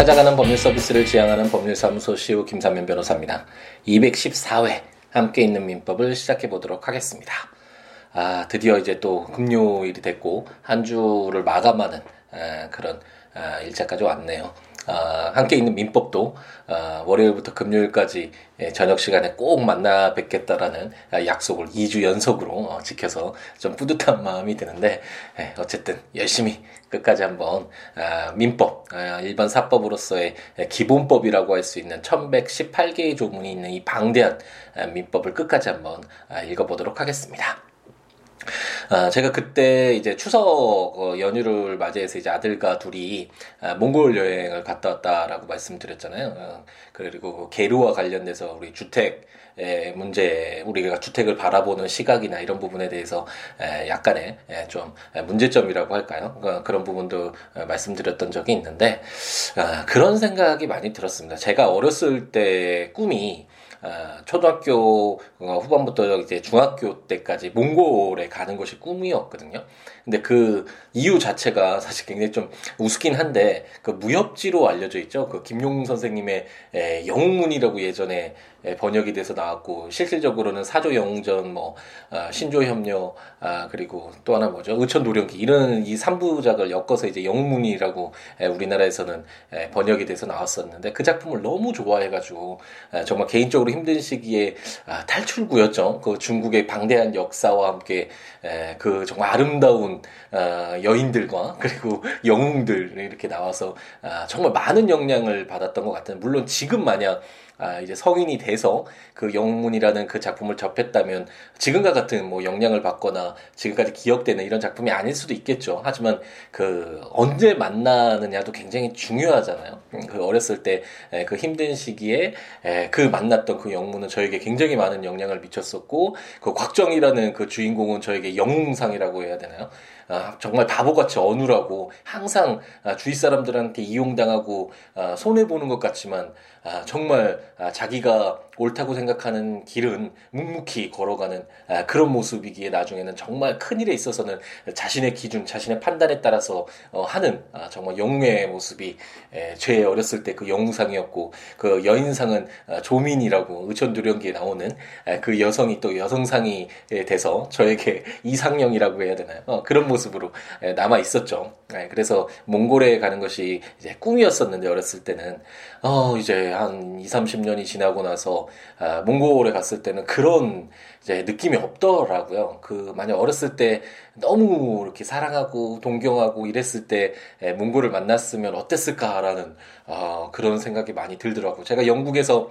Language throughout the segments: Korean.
찾아가는 법률 서비스를 지향하는 법률사무소 시우 김삼면 변호사입니다. 214회 함께 있는 민법을 시작해 보도록 하겠습니다. 아, 드디어 이제 또 금요일이 됐고 한 주를 마감하는 아, 그런 아, 일자까지 왔네요. 아, 함께 있는 민법도 아, 월요일부터 금요일까지 예, 저녁 시간에 꼭 만나 뵙겠다라는 아, 약속을 2주 연속으로 어, 지켜서 좀 뿌듯한 마음이 드는데 예, 어쨌든 열심히 끝까지 한번 아, 민법 아, 일반 사법으로서의 기본법이라고 할 수 있는 1118개의 조문이 있는 이 방대한 아, 민법을 끝까지 한번 아, 읽어보도록 하겠습니다. 아, 제가 그때 이제 추석 어, 연휴를 맞이해서 이제 아들과 둘이 아, 몽골 여행을 갔다 왔다라고 말씀드렸잖아요. 어, 그리고 그 계류와 관련돼서 우리 주택 의 문제, 우리가 주택을 바라보는 시각이나 이런 부분에 대해서 약간의 좀 문제점이라고 할까요? 어, 그런 부분도 말씀드렸던 적이 있는데 아, 그런 생각이 많이 들었습니다. 제가 어렸을 때 꿈이 어, 초등학교 어, 후반부터 이제 중학교 때까지 몽골에 가는 것이 꿈이었거든요. 근데 그 이유 자체가 사실 굉장히 좀 우습긴 한데 그 무협지로 알려져 있죠. 그 김용 선생님의 에, 영웅문이라고 예전에 에, 번역이 돼서 나왔고 실질적으로는 사조 영웅전 뭐 어, 신조 협력 아 그리고 또 하나 뭐죠 의천 도령기 이런 이 삼부작을 엮어서 이제 영웅문이라고 에, 우리나라에서는 에, 번역이 돼서 나왔었는데 그 작품을 너무 좋아해 가지고 에, 정말 개인적으로 힘든 시기에 아, 탈출구였죠. 그 중국의 방대한 역사와 함께 에, 그 정말 아름다운 어, 여인들과 그리고 영웅들 이렇게 나와서 아, 정말 많은 영향을 받았던 것 같은 물론 지금 마냥 아, 이제 성인이 돼서 그 영문이라는 그 작품을 접했다면 지금과 같은 뭐 영향을 받거나 지금까지 기억되는 이런 작품이 아닐 수도 있겠죠. 하지만 그 언제 만나느냐도 굉장히 중요하잖아요. 음, 그 어렸을 때 그 힘든 시기에 그 만났던 그 영문은 저에게 굉장히 많은 영향을 미쳤었고 그 곽정이라는 그 주인공은 저에게 영웅상이라고 해야 되나요? 아, 정말 바보같이 어눌하고 항상 아, 주위 사람들한테 이용당하고 아, 손해 보는 것 같지만 아, 정말 아, 자기가 옳다고 생각하는 길은 묵묵히 걸어가는 아, 그런 모습이기에 나중에는 정말 큰 일에 있어서는 자신의 기준, 자신의 판단에 따라서 어, 하는 아, 정말 영웅의 모습이 에, 제 어렸을 때 그 영웅상이었고 그 여인상은 아, 조민이라고 의천두령기에 나오는 에, 그 여성이 또 여성상이 돼서 저에게 이상형이라고 해야 되나요? 어, 그런 모습 으로 에, 남아 있었죠. 에, 그래서 몽골에 가는 것이 이제 꿈이었었는데 어렸을 때는 어 이제 한 2, 30년이 지나고 나서 아, 몽골에 갔을 때는 그런 이제 느낌이 없더라고요. 그 만약 어렸을 때 너무 이렇게 사랑하고 동경하고 이랬을 때 에, 몽골을 만났으면 어땠을까라는 어, 그런 생각이 많이 들더라고요. 제가 영국에서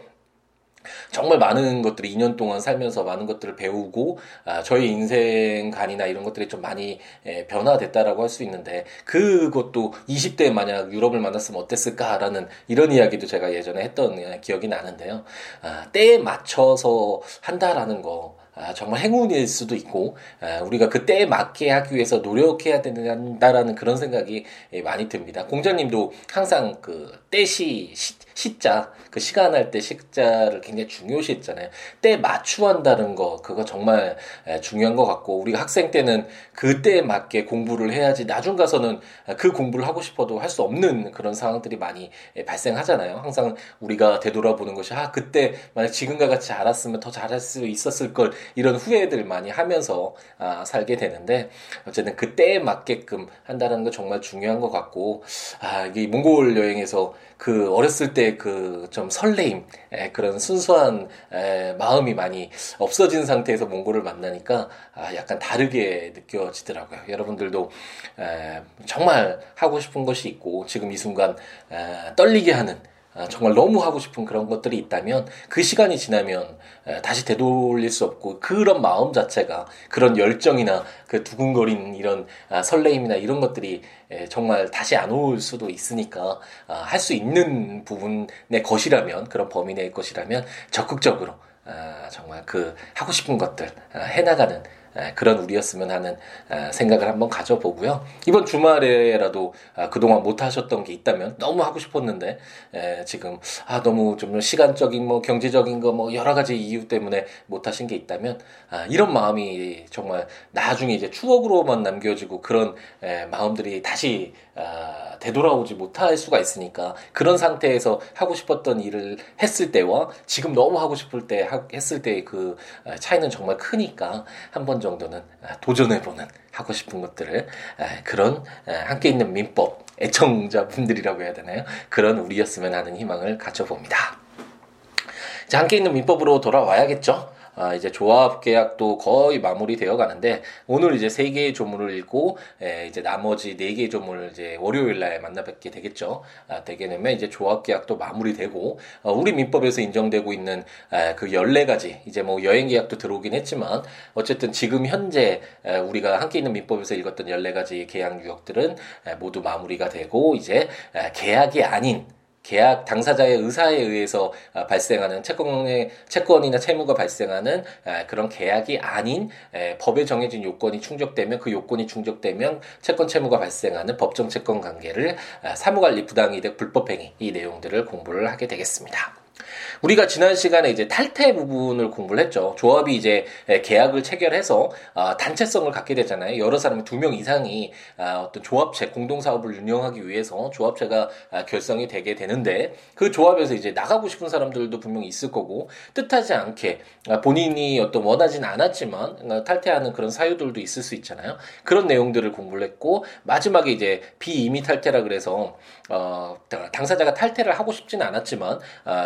정말 많은 것들이 2년 동안 살면서 많은 것들을 배우고 아, 저희 인생 간이나 이런 것들이 좀 많이 에, 변화됐다라고 할 수 있는데 그것도 20대에 만약 유럽을 만났으면 어땠을까라는 이런 이야기도 제가 예전에 했던 기억이 나는데요. 아, 때에 맞춰서 한다라는 거 아, 정말 행운일 수도 있고 아, 우리가 그 때에 맞게 하기 위해서 노력해야 된다라는 그런 생각이 예, 많이 듭니다. 공자님도 항상 그 때시 시, 시자 그 시간 할 때 시자를 굉장히 중요시했잖아요. 때 맞추한다는 거 그거 정말 예, 중요한 것 같고 우리가 학생 때는 그 때에 맞게 공부를 해야지 나중 가서는 그 공부를 하고 싶어도 할 수 없는 그런 상황들이 많이 예, 발생하잖아요. 항상 우리가 되돌아보는 것이 아 그때 만약 지금과 같이 알았으면 더 잘할 수 있었을 걸 이런 후회들 많이 하면서 아, 살게 되는데 어쨌든 그때에 맞게끔 한다는 거 정말 중요한 것 같고 아, 이 몽골 여행에서 그 어렸을 때그 좀 설레임 에, 그런 순수한 에, 마음이 많이 없어진 상태에서 몽골을 만나니까 아, 약간 다르게 느껴지더라고요. 여러분들도 에, 정말 하고 싶은 것이 있고 지금 이 순간 에, 떨리게 하는 아, 정말 너무 하고 싶은 그런 것들이 있다면 그 시간이 지나면 다시 되돌릴 수 없고 그런 마음 자체가 그런 열정이나 그 두근거리는 이런 아, 설레임이나 이런 것들이 정말 다시 안 올 수도 있으니까 아, 할수 있는 부분의 것이라면 그런 범위 내의 것이라면 적극적으로 정말 그 하고 싶은 것들 해나가는 그런 우리였으면 하는 생각을 한번 가져보고요. 이번 주말에라도 아, 그동안 못 하셨던 게 있다면 너무 하고 싶었는데 지금 아 너무 좀 시간적인 뭐 경제적인 거 뭐 여러 가지 이유 때문에 못 하신 게 있다면 아, 이런 마음이 정말 나중에 이제 추억으로만 남겨지고 그런 마음들이 다시 아, 되돌아오지 못할 수가 있으니까 그런 상태에서 하고 싶었던 일을 했을 때와 지금 너무 하고 싶을 때 했을 때그 차이는 정말 크니까 한번 정도는 아, 도전해보는 하고 싶은 것들을 아, 그런 아, 함께 있는 민법 애청자분들이라고 해야 되나요? 그런 우리였으면 하는 희망을 가져봅니다. 자, 함께 있는 민법으로 돌아와야겠죠? 아, 이제 조합 계약도 거의 마무리되어 가는데 오늘 이제 세 개의 조문을 읽고 에, 이제 나머지 네 개의 조문을 이제 월요일 날 만나 뵙게 되겠죠. 아, 되게 되면 이제 조합 계약도 마무리되고 어, 우리 민법에서 인정되고 있는 에, 그 14가지 이제 뭐 여행 계약도 들어오긴 했지만 어쨌든 지금 현재 에, 우리가 함께 있는 민법에서 읽었던 14가지 계약 유형들은 에, 모두 마무리가 되고 이제 에, 계약이 아닌 계약 당사자의 의사에 의해서 아, 발생하는 채권의 채권이나 채무가 발생하는 아, 그런 계약이 아닌 법에 정해진 요건이 충족되면 그 요건이 충족되면 채권 채무가 발생하는 법정 채권 관계를 아, 사무관리 부당이득 불법행위 이 내용들을 공부를 하게 되겠습니다. 우리가 지난 시간에 이제 탈퇴 부분을 공부를 했죠. 조합이 이제 계약을 체결해서 아, 단체성을 갖게 되잖아요. 여러 사람이 두 명 이상이 아, 어떤 조합체 공동 사업을 운영하기 위해서 조합체가 아, 결성이 되게 되는데 그 조합에서 이제 나가고 싶은 사람들도 분명히 있을 거고 뜻하지 않게 본인이 어떤 원하진 않았지만 탈퇴하는 그런 사유들도 있을 수 있잖아요. 그런 내용들을 공부를 했고 마지막에 이제 비임의 탈퇴라 그래서 어, 당사자가 탈퇴를 하고 싶지는 않았지만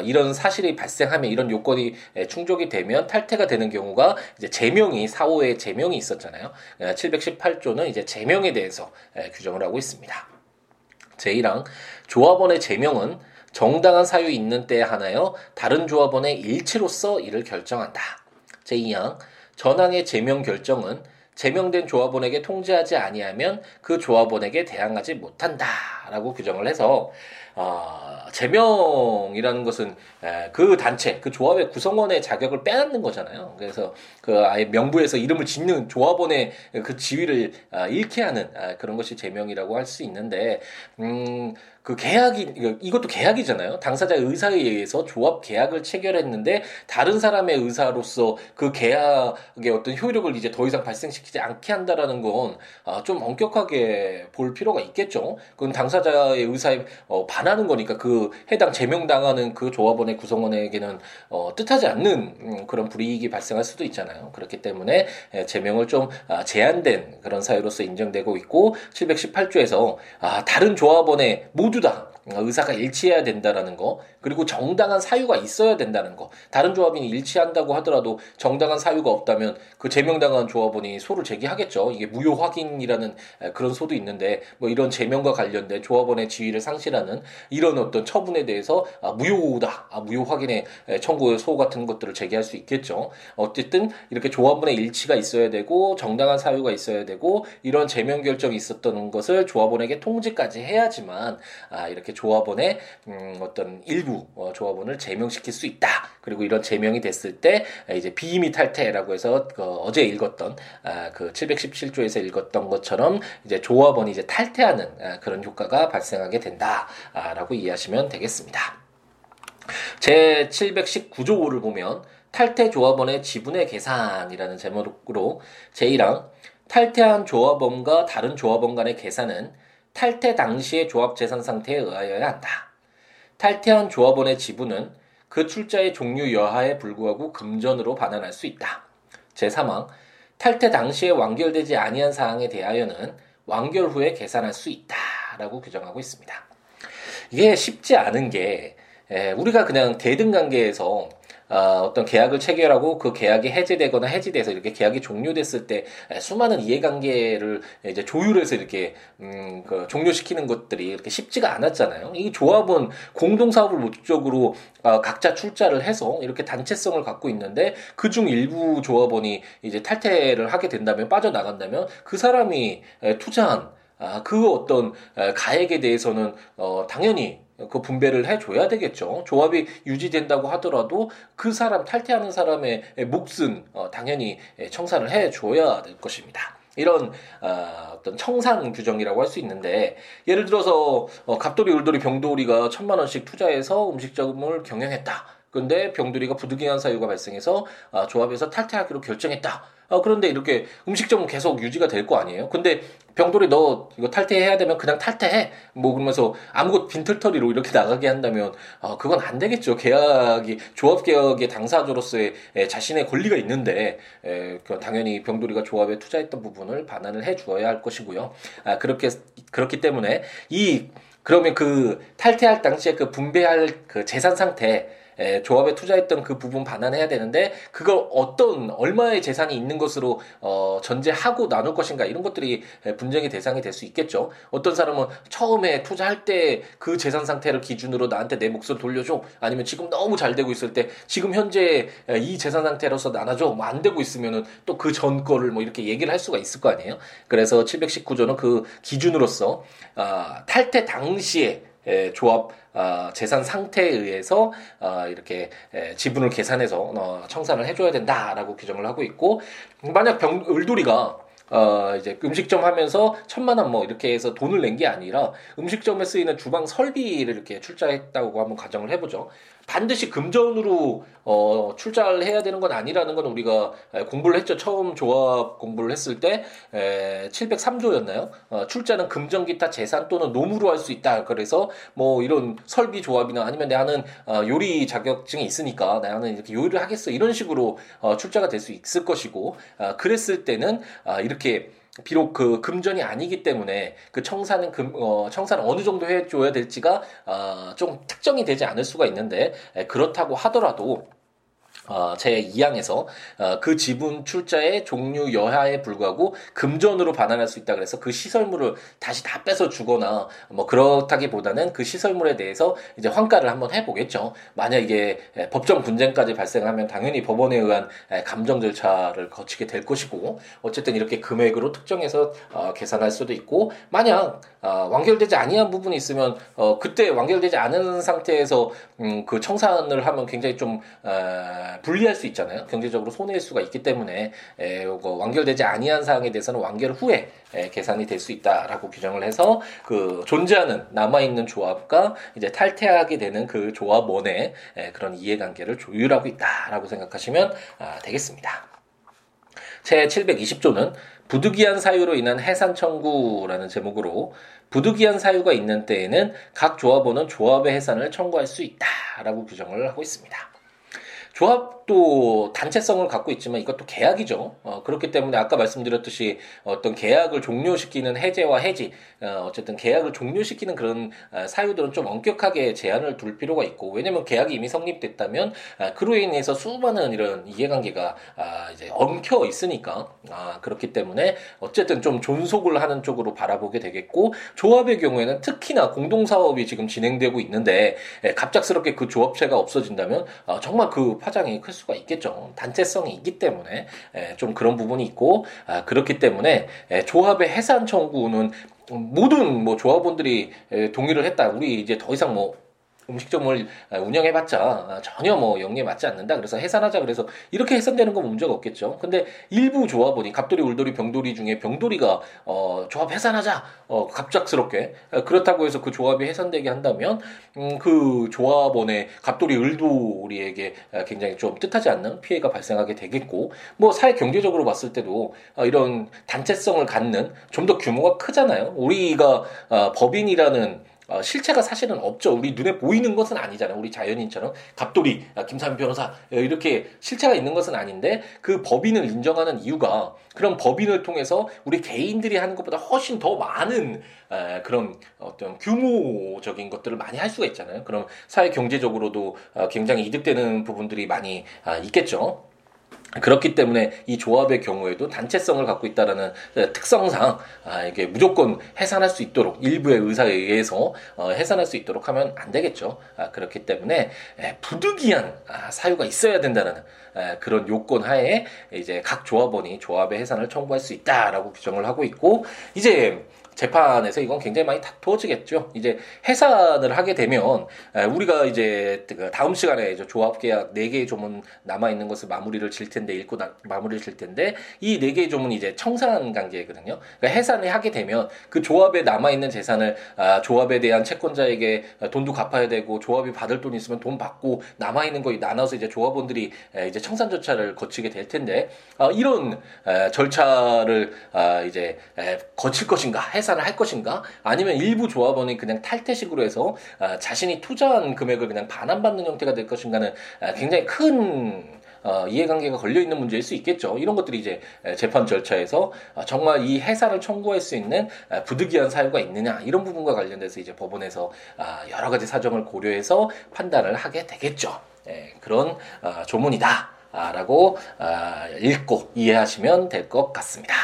이런 사실 사실이 발생하면 이런 요건이 충족이 되면 탈퇴가 되는 경우가 이제 제명이 사후에 제명이 있었잖아요. 718조는 이제 제명에 대해서 규정을 하고 있습니다. 제1항 조합원의 제명은 정당한 사유 있는 때에 하나여 다른 조합원의 일치로서 이를 결정한다. 제2항 전항의 제명 결정은 제명된 조합원에게 통지하지 아니하면 그 조합원에게 대항하지 못한다라고 규정을 해서 어, 제명이라는 것은 에, 그 단체, 그 조합의 구성원의 자격을 빼앗는 거잖아요. 그래서 그 아예 명부에서 이름을 짓는 조합원의 그 지위를 아, 잃게 하는 아, 그런 것이 제명이라고 할 수 있는데, 음, 그 계약이 이것도 계약이잖아요. 당사자의 의사에 의해서 조합 계약을 체결했는데 다른 사람의 의사로서 그 계약의 어떤 효력을 이제 더 이상 발생시키지 않게 한다라는 건좀 아, 엄격하게 볼 필요가 있겠죠. 그건 당사자의 의사에 어, 반하는 거니까 그 해당 제명당하는 그 조합원의 구성원에게는 어, 뜻하지 않는 음, 그런 불이익이 발생할 수도 있잖아요. 그렇기 때문에 제명을 좀 아, 제한된 그런 사유로서 인정되고 있고 718조에서 아, 다른 조합원의 모두 모두 다 의사가 일치해야 된다라는 거 그리고 정당한 사유가 있어야 된다는 거. 다른 조합인이 일치한다고 하더라도 정당한 사유가 없다면 그 제명당한 조합원이 소를 제기하겠죠. 이게 무효 확인이라는 그런 소도 있는데 뭐 이런 제명과 관련된 조합원의 지위를 상실하는 이런 어떤 처분에 대해서 아, 무효다. 아, 무효 확인의 청구 소 같은 것들을 제기할 수 있겠죠. 어쨌든 이렇게 조합원의 일치가 있어야 되고 정당한 사유가 있어야 되고 이런 제명 결정이 있었던 것을 조합원에게 통지까지 해야지만 아, 이렇게 조합원의 음, 어떤 일부 어, 조합원을 제명시킬 수 있다. 그리고 이런 제명이 됐을 때 이제 비임의 탈퇴라고 해서 그 어제 읽었던 아, 그 717조에서 읽었던 것처럼 이제 조합원이 이제 탈퇴하는 아, 그런 효과가 발생하게 된다라고 이해하시면 되겠습니다. 제 719조 5를 보면 탈퇴 조합원의 지분의 계산이라는 제목으로 제1항 탈퇴한 조합원과 다른 조합원 간의 계산은 탈퇴 당시의 조합 재산 상태에 의하여야 한다. 탈퇴한 조합원의 지분은 그 출자의 종류 여하에 불구하고 금전으로 반환할 수 있다. 제3항 탈퇴 당시에 완결되지 아니한 사항에 대하여는 완결 후에 계산할 수 있다라고 규정하고 있습니다. 이게 쉽지 않은 게 우리가 그냥 대등 관계에서 어, 어떤 계약을 체결하고 그 계약이 해제되거나 해지돼서 이렇게 계약이 종료됐을 때 수많은 이해관계를 이제 조율해서 이렇게 음, 그 종료시키는 것들이 이렇게 쉽지가 않았잖아요. 이 조합은 공동사업을 목적으로 어, 각자 출자를 해서 이렇게 단체성을 갖고 있는데 그중 일부 조합원이 이제 탈퇴를 하게 된다면 빠져나간다면 그 사람이 투자한 아, 그 어떤 가액에 대해서는 어, 당연히 그 분배를 해줘야 되겠죠. 조합이 유지된다고 하더라도 그 사람 탈퇴하는 사람의 몫은 어, 당연히 청산을 해줘야 될 것입니다. 이런 어, 떤 청산 규정이라고 할 수 있는데 예를 들어서 어, 갑돌이, 울돌이, 병돌이가 천만 원씩 투자해서 음식점을 경영했다. 근데 병돌이가 부득이한 사유가 발생해서 아, 조합에서 탈퇴하기로 결정했다. 아, 그런데 이렇게 음식점은 계속 유지가 될 거 아니에요? 근데 병돌이 너 이거 탈퇴해야 되면 그냥 탈퇴해. 뭐 그러면서 아무것도 빈털터리로 이렇게 나가게 한다면 아, 그건 안 되겠죠. 계약이 조합 계약의 당사자로서의 에, 자신의 권리가 있는데 에, 그 당연히 병돌이가 조합에 투자했던 부분을 반환을 해 주어야 할 것이고요. 아, 그렇게 그렇기 때문에 이 그러면 그 탈퇴할 당시에 그 분배할 그 재산 상태 에, 조합에 투자했던 그 부분 반환해야 되는데 그걸 어떤 얼마의 재산이 있는 것으로 어, 전제하고 나눌 것인가 이런 것들이 분쟁의 대상이 될 수 있겠죠. 어떤 사람은 처음에 투자할 때 그 재산 상태를 기준으로 나한테 내 몫을 돌려줘 아니면 지금 너무 잘 되고 있을 때 지금 현재 이 재산 상태로서 나눠줘 뭐 안 되고 있으면은 또 그 전 거를 뭐 이렇게 얘기를 할 수가 있을 거 아니에요. 그래서 719조는 그 기준으로서 아, 탈퇴 당시에 에, 조합 어, 재산 상태에 의해서 어, 이렇게 에, 지분을 계산해서 어, 청산을 해줘야 된다라고 규정을 하고 있고 만약 병 을돌이가 어, 이제 음식점 하면서 천만 원 뭐 이렇게 해서 돈을 낸 게 아니라 음식점에 쓰이는 주방 설비를 이렇게 출자했다고 한번 가정을 해보죠. 반드시 금전으로 어, 출자를 해야 되는 건 아니라는 건 우리가 공부를 했죠. 처음 조합 공부를 했을 때 에, 703조였나요? 어, 출자는 금전 기타 재산 또는 노무로 할 수 있다. 그래서 뭐 이런 설비 조합이나 아니면 나는 어, 요리 자격증이 있으니까 나는 이렇게 요리를 하겠어. 이런 식으로 어, 출자가 될 수 있을 것이고 어, 그랬을 때는 어, 이 렇게 비록 그 금전이 아니기 때문에 그 청산은 금, 어, 청산을 어느 정도 해줘야 될지가 어, 좀 특정이 되지 않을 수가 있는데 에, 그렇다고 하더라도 어, 제 2항에서 어, 그 지분 출자의 종류 여하에 불구하고 금전으로 반환할 수 있다 그래서 그 시설물을 다시 다 뺏어 주거나 뭐 그렇다기보다는 그 시설물에 대해서 이제 환가를 한번 해보겠죠. 만약 이게 법정 분쟁까지 발생하면 당연히 법원에 의한 감정 절차를 거치게 될 것이고 어쨌든 이렇게 금액으로 특정해서 어, 계산할 수도 있고 만약 어, 완결되지 아니한 부분이 있으면 어, 그때 완결되지 않은 상태에서 음, 그 청산을 하면 굉장히 좀 어, 불리할 수 있잖아요. 경제적으로 손해일 수가 있기 때문에 에, 거 완결되지 아니한 사항에 대해서는 완결 후에 에, 계산이 될 수 있다라고 규정을 해서 그 존재하는 남아 있는 조합과 이제 탈퇴하게 되는 그 조합원의 에, 그런 이해관계를 조율하고 있다라고 생각하시면 아, 되겠습니다. 제 720조는 부득이한 사유로 인한 해산 청구라는 제목으로 부득이한 사유가 있는 때에는 각 조합원은 조합의 해산을 청구할 수 있다라고 규정을 하고 있습니다. 조합도 단체성을 갖고 있지만 이것도 계약이죠. 어, 그렇기 때문에 아까 말씀드렸듯이 어떤 계약을 종료시키는 해제와 해지, 어, 어쨌든 계약을 종료시키는 그런 어, 사유들은 좀 엄격하게 제한을 둘 필요가 있고, 왜냐면 계약이 이미 성립됐다면 아, 그로 인해서 수많은 이런 이해관계가 아, 이제 엉켜 있으니까 아, 그렇기 때문에 어쨌든 좀 존속을 하는 쪽으로 바라보게 되겠고, 조합의 경우에는 특히나 공동 사업이 지금 진행되고 있는데 에, 갑작스럽게 그 조합체가 없어진다면 어, 정말 그 파장이 클 수가 있겠죠. 단체성이 있기 때문에 에, 좀 그런 부분이 있고 아, 그렇기 때문에 에, 조합의 해산 청구는 모든 뭐 조합원들이 동의를 했다. 우리 이제 더 이상 뭐 음식점을 운영해봤자 전혀 뭐 영리에 맞지 않는다. 그래서 해산하자. 그래서 이렇게 해산되는 건 문제가 없겠죠. 근데 일부 조합원이 갑돌이, 울돌이, 병돌이 중에 병돌이가 어 조합 해산하자. 어 갑작스럽게 그렇다고 해서 그 조합이 해산되게 한다면 음 그 조합원의 갑돌이, 을돌이에게 굉장히 좀 뜻하지 않는 피해가 발생하게 되겠고 뭐 사회 경제적으로 봤을 때도 어 이런 단체성을 갖는 좀 더 규모가 크잖아요. 우리가 어 법인이라는 어, 실체가 사실은 없죠. 우리 눈에 보이는 것은 아니잖아요. 우리 자연인처럼 갑돌이, 아, 김삼 변호사 어, 이렇게 실체가 있는 것은 아닌데 그 법인을 인정하는 이유가 그런 법인을 통해서 우리 개인들이 하는 것보다 훨씬 더 많은 에, 그런 어떤 규모적인 것들을 많이 할 수가 있잖아요. 그럼 사회 경제적으로도 어, 굉장히 이득되는 부분들이 많이 아, 있겠죠. 그렇기 때문에 이 조합의 경우에도 단체성을 갖고 있다라는 특성상 아, 이게 무조건 해산할 수 있도록 일부의 의사에 의해서 어, 해산할 수 있도록 하면 안 되겠죠. 아, 그렇기 때문에 에, 부득이한 아, 사유가 있어야 된다는 에, 그런 요건 하에 이제 각 조합원이 조합의 해산을 청구할 수 있다라고 규정을 하고 있고 이제 재판에서 이건 굉장히 많이 다투어지겠죠. 이제 해산을 하게 되면 우리가 이제 그 다음 시간에 조합계약 4개의 조문 남아 있는 것을 마무리를 질 텐데 읽고 나, 마무리를 질 텐데 이 4개의 조문이 이제 청산 관계거든요. 그러니까 해산을 하게 되면 그 조합에 남아 있는 재산을 아, 조합에 대한 채권자에게 돈도 갚아야 되고 조합이 받을 돈 있으면 돈 받고 남아 있는 거 나눠서 이제 조합원들이 이제 청산 절차를 거치게 될 텐데 아, 이런 절차를 아, 이제 거칠 것인가 해산을 할 것인가 아니면 일부 조합원이 그냥 탈퇴식으로 해서 자신이 투자한 금액을 그냥 반환받는 형태가 될 것인가는 굉장히 큰 어, 이해관계가 걸려 있는 문제일 수 있겠죠. 이런 것들이 이제 재판 절차에서 어, 정말 이 해산을 청구할 수 있는 부득이한 사유가 있느냐 이런 부분과 관련돼서 이제 법원에서 아, 여러 가지 사정을 고려해서 판단을 하게 되겠죠. 예, 그런 어, 조문이다라고 아, 읽고 이해하시면 될 것 같습니다.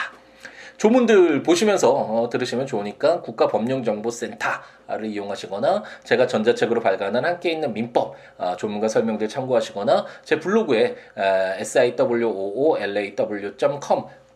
조문들 보시면서 어, 들으시면 좋으니까 국가법령정보센터를 이용하시거나 제가 전자책으로 발간한 함께 있는 민법 어, 조문과 설명들 참고하시거나 제 블로그에 siwoolaw.com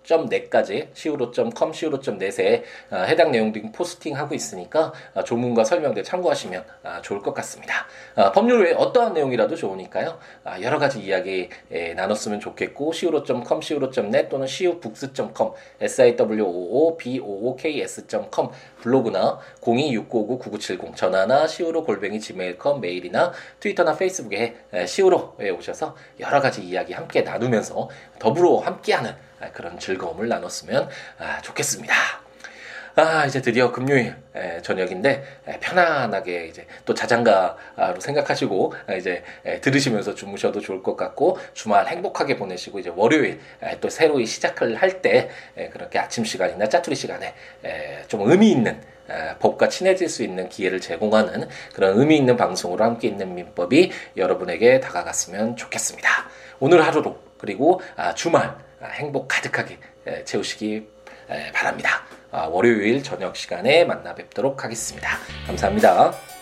.net까지 siwo.com, siwo.net에 어, 해당 내용 등 포스팅하고 있으니까 어, 조문과 설명들 참고하시면 어, 좋을 것 같습니다. 법률 외에 어떠한 내용이라도 좋으니까요. 여러 가지 이야기 나눴으면 좋겠고 siwo.com, siwo.net 또는 siwobooks.com, siwoobooks.com 블로그나 026959-9970 전화나 siwo 골뱅이 gmail.com 메일이나 트위터나 페이스북에 siwo에 오셔서 여러 가지 이야기 함께 나누면서 더불어 함께하는 아, 그런 즐거움을 나눴으면 아, 좋겠습니다. 아, 이제 드디어 금요일 에, 저녁인데 에, 편안하게 이제 또 자장가로 생각하시고 에, 이제 들으시면서 주무셔도 좋을 것 같고 주말 행복하게 보내시고 이제 월요일 또 새로이 시작을 할 때 그렇게 아침 시간이나 짜투리 시간에 좀 의미 있는 법과 친해질 수 있는 기회를 제공하는 그런 의미 있는 방송으로 함께 있는 민법이 여러분에게 다가갔으면 좋겠습니다. 오늘 하루도 그리고 아, 주말 아, 행복 가득하게 채우시기 바랍니다. 아, 월요일 저녁 시간에 만나 뵙도록 하겠습니다. 감사합니다.